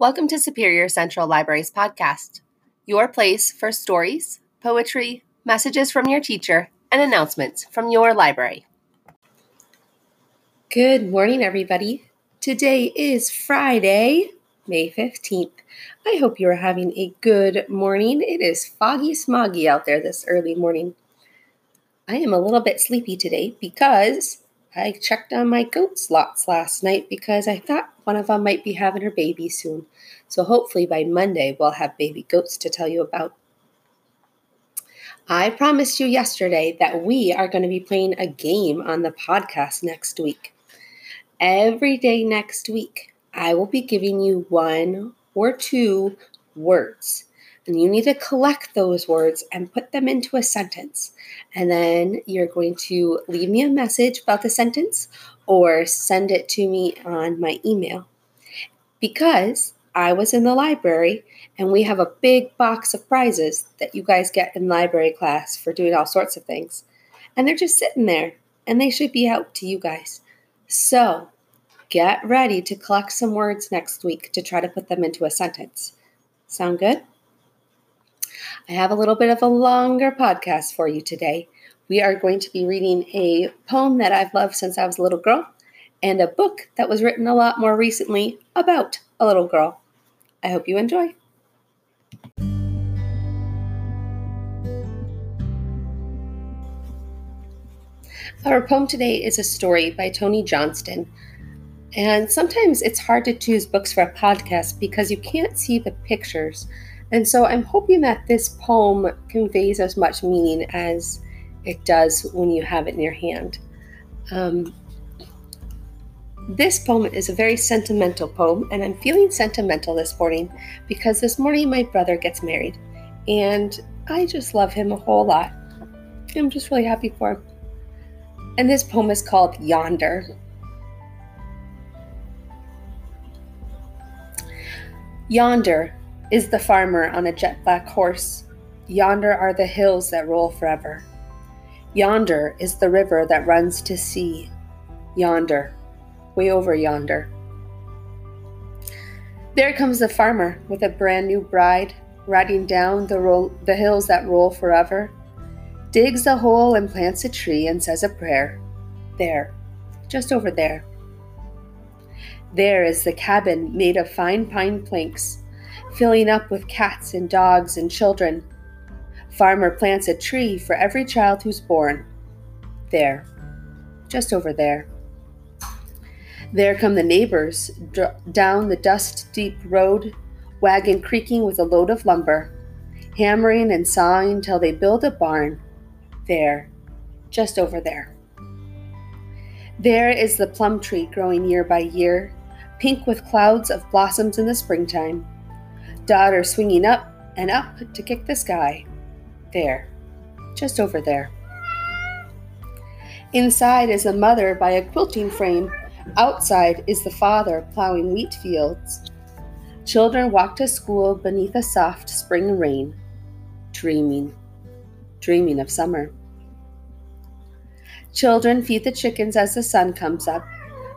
Welcome to Superior Central Library's podcast, your place for stories, poetry, messages from your teacher, and announcements from your library. Good morning, everybody. Today is Friday, May 15th. I hope you are having a good morning. It is foggy smoggy out there this early morning. I am a little bit sleepy today because I checked on my goat slots last night because I thought one of them might be having her baby soon. So hopefully by Monday we'll have baby goats to tell you about. I promised you yesterday that we are going to be playing a game on the podcast next week. Every day next week, I will be giving you one or two words and you need to collect those words and put them into a sentence. And then you're going to leave me a message about the sentence or send it to me on my email. Because I was in the library and we have a big box of prizes that you guys get in library class for doing all sorts of things. And they're just sitting there and they should be out to you guys. So get ready to collect some words next week to try to put them into a sentence. Sound good? I have a little bit of a longer podcast for you today. We are going to be reading a poem that I've loved since I was a little girl and a book that was written a lot more recently about a little girl. I hope you enjoy. Our poem today is a story by Tony Johnston. And sometimes it's hard to choose books for a podcast because you can't see the pictures. And so I'm hoping that this poem conveys as much meaning as it does when you have it in your hand. Um, this poem is a very sentimental poem, and I'm feeling sentimental this morning because this morning my brother gets married, and I just love him a whole lot. I'm just really happy for him. And this poem is called Yonder. Yonder is the farmer on a jet black horse. Yonder are the hills that roll forever. Yonder is the river that runs to sea. Yonder, way over yonder. There comes the farmer with a brand new bride, riding down the, the hills that roll forever. Digs a hole and plants a tree and says a prayer. There, just over there. There is the cabin made of fine pine planks filling up with cats and dogs and children. Farmer plants a tree for every child who's born. There, just over there. There come the neighbors dr- down the dust deep road, wagon creaking with a load of lumber, hammering and sawing till they build a barn. There, just over there. There is the plum tree growing year by year, pink with clouds of blossoms in the springtime daughter swinging up and up to kick the sky. There, just over there. Inside is a mother by a quilting frame. Outside is the father plowing wheat fields. Children walk to school beneath a soft spring rain, dreaming, dreaming of summer. Children feed the chickens as the sun comes up.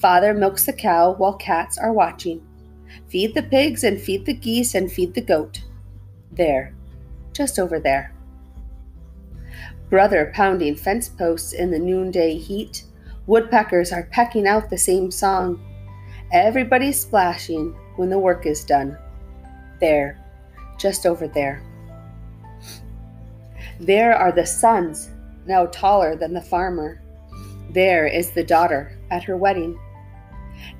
Father milks the cow while cats are watching. Feed the pigs and feed the geese and feed the goat. There, just over there. Brother pounding fence posts in the noonday heat. Woodpeckers are pecking out the same song. Everybody's splashing when the work is done. There, just over there. There are the sons, now taller than the farmer. There is the daughter at her wedding.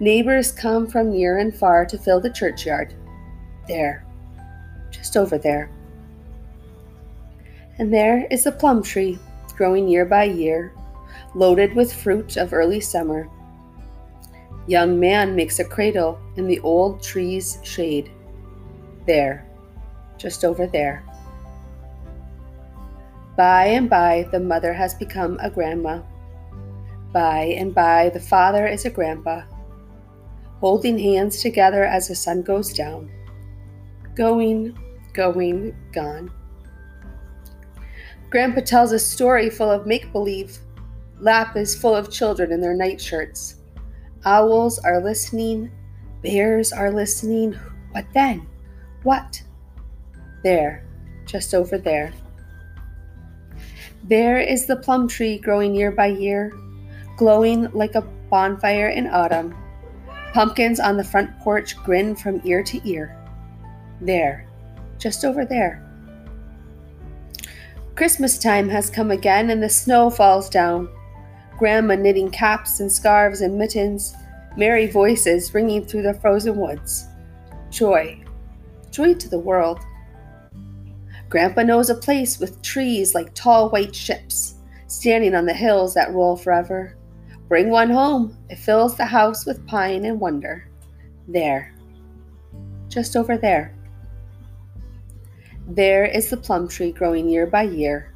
Neighbors come from near and far to fill the churchyard. There, just over there. And there is the plum tree, growing year by year, loaded with fruit of early summer. Young man makes a cradle in the old tree's shade. There, just over there. By and by, the mother has become a grandma. By and by, the father is a grandpa holding hands together as the sun goes down. Going, going, gone. Grandpa tells a story full of make believe. Lap is full of children in their nightshirts. Owls are listening. Bears are listening. What then? What? There, just over there. There is the plum tree growing year by year, glowing like a bonfire in autumn. Pumpkins on the front porch grin from ear to ear. There, just over there. Christmas time has come again and the snow falls down. Grandma knitting caps and scarves and mittens, merry voices ringing through the frozen woods. Joy, joy to the world. Grandpa knows a place with trees like tall white ships, standing on the hills that roll forever. Bring one home, it fills the house with pine and wonder. There, just over there. There is the plum tree growing year by year.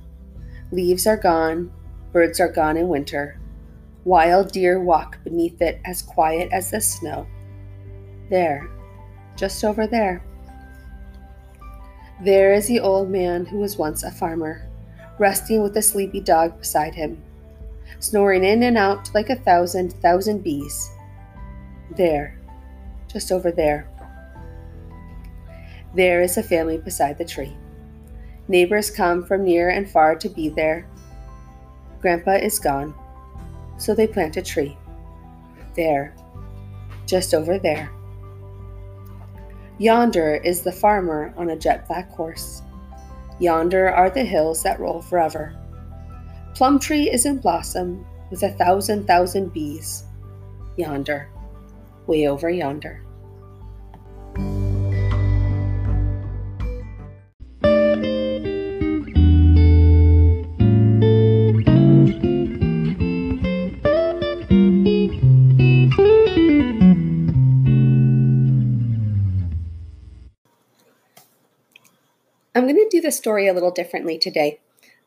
Leaves are gone, birds are gone in winter. Wild deer walk beneath it as quiet as the snow. There, just over there. There is the old man who was once a farmer, resting with a sleepy dog beside him, snoring in and out like a thousand, thousand bees. There, just over there. There is a family beside the tree. Neighbors come from near and far to be there. Grandpa is gone, so they plant a tree. There, just over there. Yonder is the farmer on a jet black horse. Yonder are the hills that roll forever. Plum tree is in blossom with a thousand thousand bees. Yonder, way over yonder. I'm going to do the story a little differently today.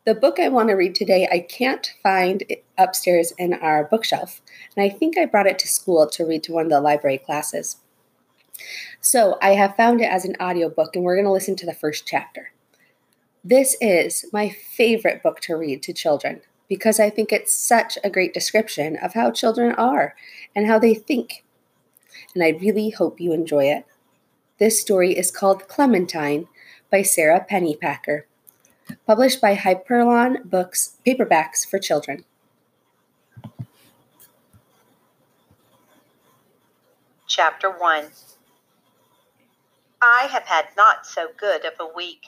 The book I want to read today, I can't find upstairs in our bookshelf, and I think I brought it to school to read to one of the library classes. So I have found it as an audiobook, and we're going to listen to the first chapter. This is my favorite book to read to children because I think it's such a great description of how children are and how they think. And I really hope you enjoy it. This story is called Clementine by Sara Pennypacker. Published by Hyperion Books, paperbacks for children. Chapter 1 I have had not so good of a week.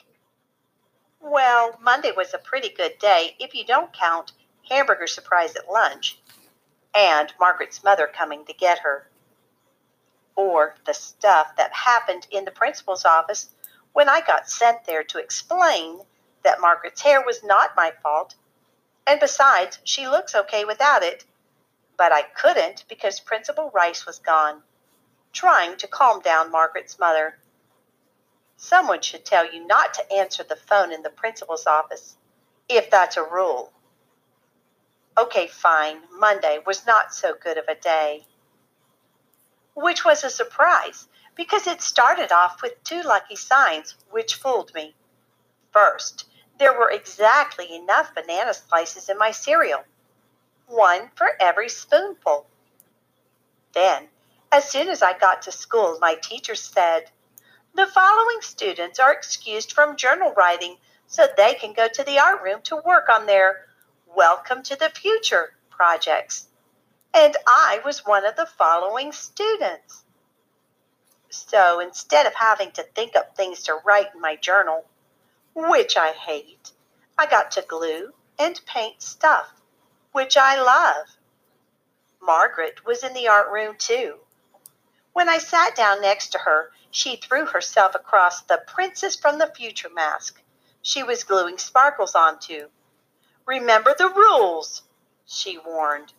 Well, Monday was a pretty good day if you don't count hamburger surprise at lunch and Margaret's mother coming to get her. Or the stuff that happened in the principal's office when I got sent there to explain that Margaret's hair was not my fault, and besides, she looks okay without it. But I couldn't because Principal Rice was gone, trying to calm down Margaret's mother. Someone should tell you not to answer the phone in the principal's office, if that's a rule. Okay, fine, Monday was not so good of a day. Which was a surprise because it started off with two lucky signs, which fooled me. First, there were exactly enough banana slices in my cereal, one for every spoonful. Then, as soon as I got to school, my teacher said, The following students are excused from journal writing so they can go to the art room to work on their Welcome to the Future projects. And I was one of the following students. So instead of having to think up things to write in my journal, which I hate, I got to glue and paint stuff, which I love. Margaret was in the art room too. When I sat down next to her, she threw herself across the Princess from the Future mask she was gluing sparkles onto. Remember the rules, she warned.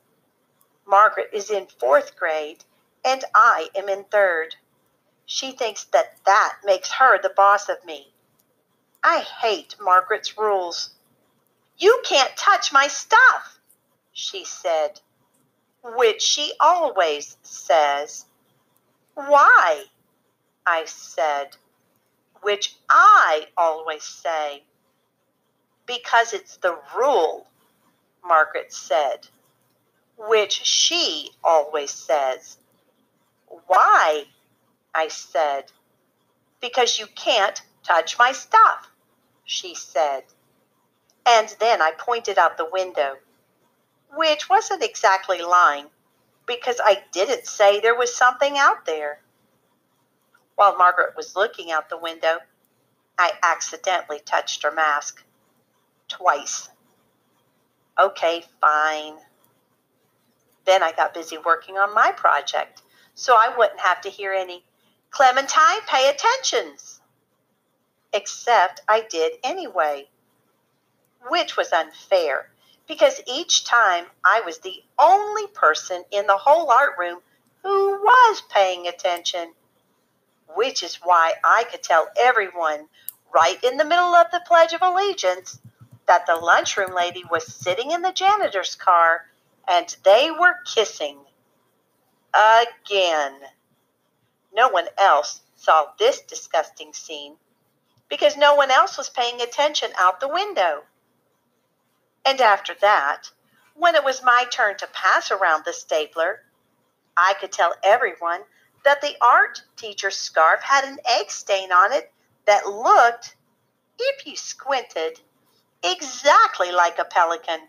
Margaret is in fourth grade, and I am in third. She thinks that that makes her the boss of me. I hate Margaret's rules. You can't touch my stuff, she said, which she always says. Why? I said, which I always say. Because it's the rule, Margaret said, which she always says. Why? I said, because you can't touch my stuff, she said. And then I pointed out the window, which wasn't exactly lying because I didn't say there was something out there. While Margaret was looking out the window, I accidentally touched her mask. Twice. Okay, fine. Then I got busy working on my project, so I wouldn't have to hear any Clementine, pay attentions. Except I did anyway, which was unfair because each time I was the only person in the whole art room who was paying attention, which is why I could tell everyone right in the middle of the Pledge of Allegiance that the lunchroom lady was sitting in the janitor's car and they were kissing. Again. No one else saw this disgusting scene because no one else was paying attention out the window. And after that, when it was my turn to pass around the stapler, I could tell everyone that the art teacher's scarf had an egg stain on it that looked, if you squinted, exactly like a pelican,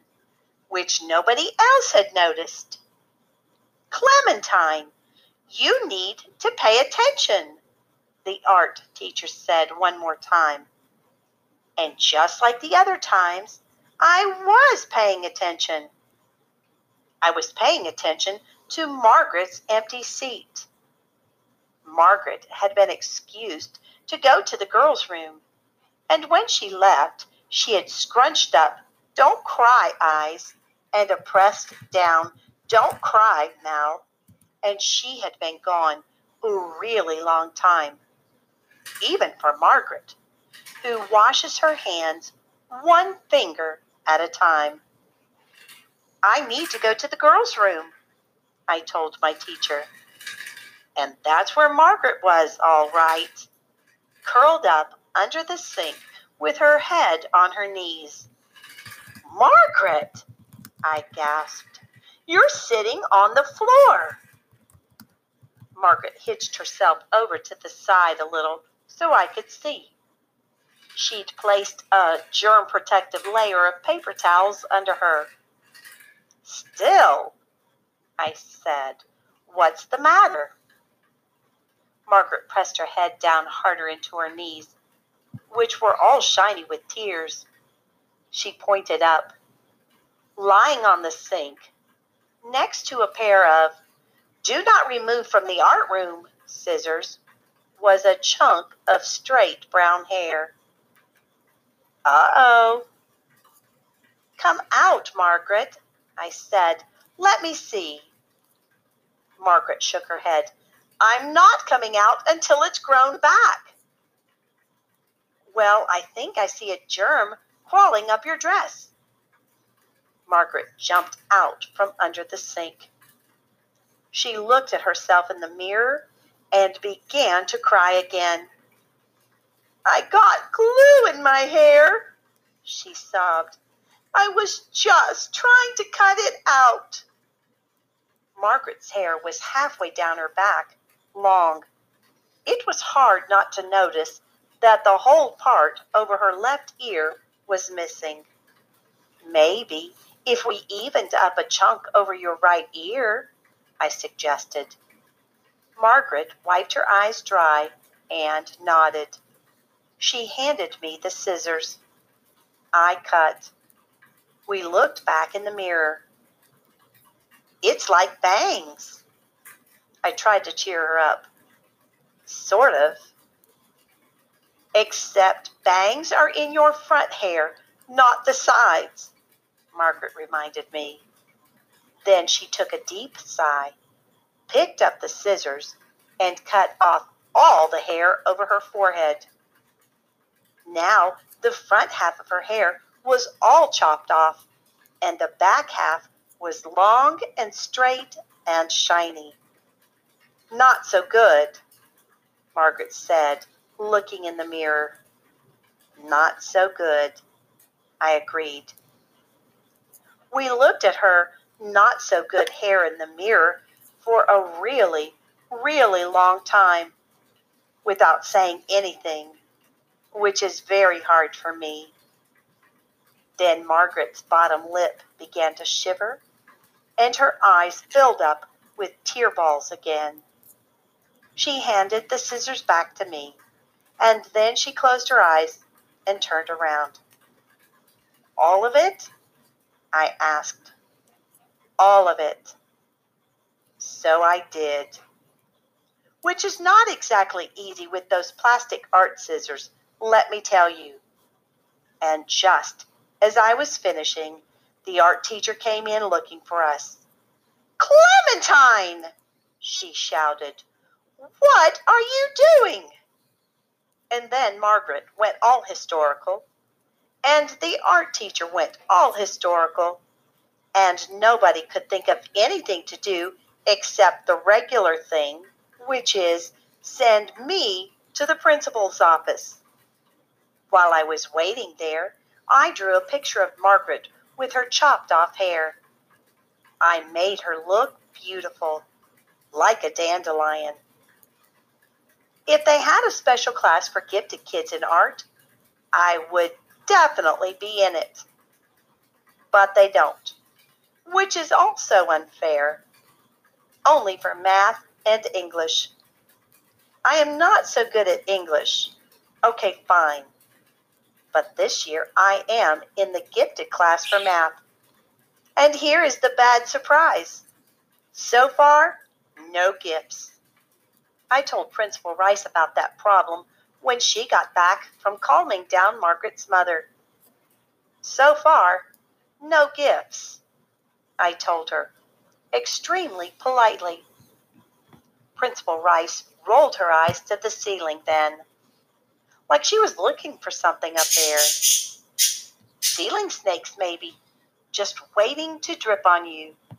which nobody else had noticed. Clementine, you need to pay attention, the art teacher said one more time. And just like the other times, I was paying attention. I was paying attention to Margaret's empty seat. Margaret had been excused to go to the girls' room, and when she left, she had scrunched up, don't cry eyes, and a pressed down, don't cry mouth, and she had been gone a really long time, even for Margaret, who washes her hands one finger at a time. I need to go to the girls' room, I told my teacher. And that's where Margaret was, all right, curled up under the sink with her head on her knees. Margaret, I gasped, you're sitting on the floor. Margaret hitched herself over to the side a little so I could see. She'd placed a germ protective layer of paper towels under her. Still, I said, what's the matter? Margaret pressed her head down harder into her knees, which were all shiny with tears. She pointed up. Lying on the sink, next to a pair of do not remove from the art room scissors was a chunk of straight brown hair. Uh oh. Come out, Margaret, I said. Let me see. Margaret shook her head. I'm not coming out until it's grown back. Well, I think I see a germ crawling up your dress. Margaret jumped out from under the sink. She looked at herself in the mirror and began to cry again. I got glue in my hair, she sobbed. I was just trying to cut it out. Margaret's hair was halfway down her back, long. It was hard not to notice that the whole part over her left ear was missing. Maybe if we evened up a chunk over your right ear, I suggested. Margaret wiped her eyes dry and nodded. She handed me the scissors. I cut. We looked back in the mirror. It's like bangs. I tried to cheer her up. Sort of. Except bangs are in your front hair, not the sides, Margaret reminded me. Then she took a deep sigh, picked up the scissors, and cut off all the hair over her forehead. Now the front half of her hair was all chopped off, and the back half was long and straight and shiny. Not so good, Margaret said, looking in the mirror. Not so good, I agreed. We looked at her not so good hair in the mirror for a really, really long time. without saying anything, which is very hard for me. Then Margaret's bottom lip began to shiver, and her eyes filled up with tear balls again. She handed the scissors back to me, and then she closed her eyes and turned around. All of it? I asked. All of it. So I did. Which is not exactly easy with those plastic art scissors, let me tell you. And just as I was finishing, the art teacher came in looking for us. Clementine! she shouted. What are you doing? And then Margaret went all historical, and the art teacher went all historical, and nobody could think of anything to do except the regular thing, which is send me to the principal's office. While I was waiting there, I drew a picture of Margaret with her chopped off hair. I made her look beautiful, like a dandelion. If they had a special class for gifted kids in art, I would definitely be in it. But they don't, which is also unfair. Only for math and English. I am not so good at English. Okay, fine. But this year I am in the gifted class for math. And here is the bad surprise. So far, no gifts. I told Principal Rice about that problem when she got back from calming down Margaret's mother. So far, no gifts, I told her, extremely politely. Principal Rice rolled her eyes to the ceiling then, like she was looking for something up there. Ceiling snakes, maybe, just waiting to drip on you.